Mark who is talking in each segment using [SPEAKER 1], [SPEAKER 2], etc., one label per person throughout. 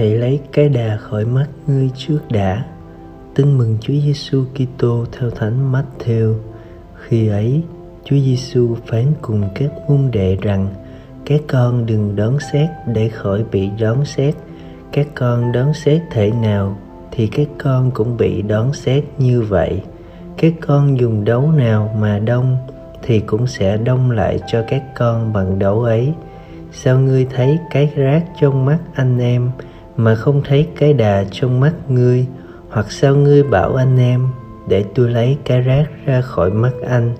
[SPEAKER 1] Hãy lấy cái đà khỏi mắt ngươi trước đã. Tin mừng Chúa Giêsu Kitô theo Thánh Matthew. Khi ấy, Chúa Giêsu phán cùng các môn đệ rằng: Các con đừng đón xét để khỏi bị đón xét. Các con đón xét thể nào thì các con cũng bị đón xét như vậy. Các con dùng đấu nào mà đông thì cũng sẽ đông lại cho các con bằng đấu ấy. Sao ngươi thấy cái rác trong mắt anh em mà không thấy cái đà trong mắt ngươi hoặc sao ngươi bảo anh em, để tôi lấy cái rác ra khỏi mắt anh,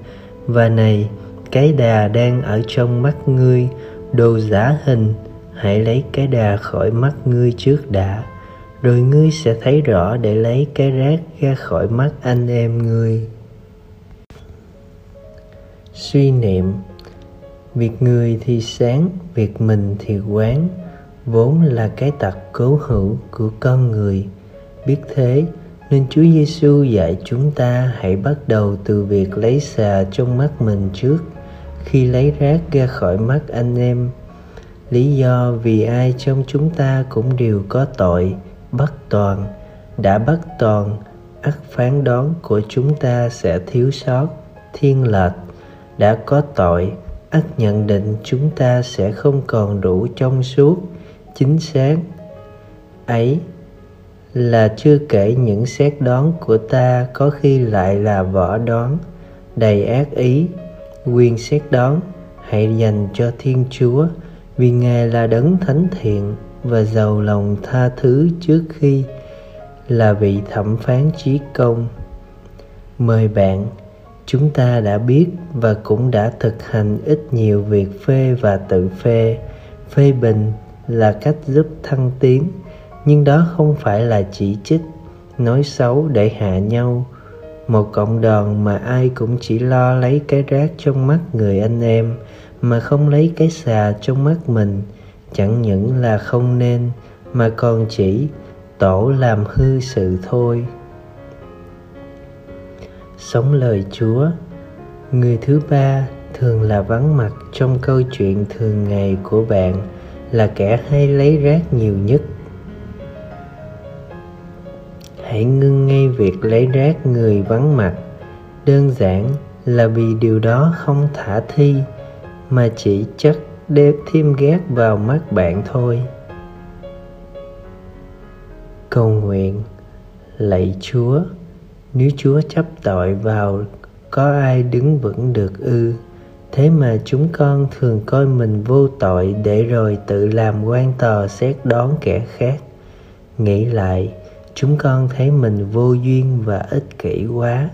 [SPEAKER 1] và này, cái đà đang ở trong mắt ngươi, đồ giả hình, hãy lấy cái đà khỏi mắt ngươi trước đã rồi ngươi sẽ thấy rõ để lấy cái rác ra khỏi mắt anh em ngươi. Suy niệm, việc người thì sáng, việc mình thì quán, vốn là cái tật cố hữu của con người. Biết thế, nên Chúa Giêsu dạy chúng ta hãy bắt đầu từ việc lấy xà trong mắt mình trước. Khi lấy rác ra khỏi mắt anh em, lý do vì ai trong chúng ta cũng đều có tội bất toàn. Đã bất toàn, ắt phán đoán của chúng ta sẽ thiếu sót, thiên lệch. Đã có tội, ắt nhận định chúng ta sẽ không còn đủ trong suốt, chính xác. Ấy là chưa kể những xét đoán của ta có khi lại là võ đoán, đầy ác ý. Quyền xét đoán, hãy dành cho thiên chúa, vì ngài là đấng thánh thiện và giàu lòng tha thứ trước khi là vị thẩm phán trí công. Mời bạn, chúng ta đã biết và cũng đã thực hành ít nhiều việc phê và tự phê. Phê bình là cách giúp thăng tiến, nhưng đó không phải là chỉ trích, nói xấu để hạ nhau. Một cộng đoàn mà ai cũng chỉ lo lấy cái rác trong mắt người anh em, mà không lấy cái xà trong mắt mình chẳng những là không nên, mà còn chỉ tổ làm hư sự thôi. Sống lời chúa, người thứ ba thường là vắng mặt trong câu chuyện thường ngày của bạn là kẻ hay lấy rác nhiều nhất. Hãy ngưng ngay việc lấy rác người vắng mặt. Đơn giản là vì điều đó không thả thi, mà chỉ chất để thêm ghét vào mắt bạn thôi. Cầu nguyện lạy chúa, nếu chúa chấp tội vào, có ai đứng vững được ư? Thế mà chúng con thường coi mình vô tội để rồi tự làm quan tò xét đón kẻ khác. Nghĩ lại, chúng con thấy mình vô duyên và ích kỷ quá.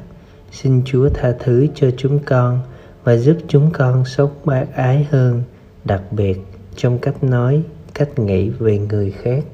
[SPEAKER 1] Xin chúa tha thứ cho chúng con và giúp chúng con sống bác ái hơn đặc biệt trong cách nói cách nghĩ về người khác.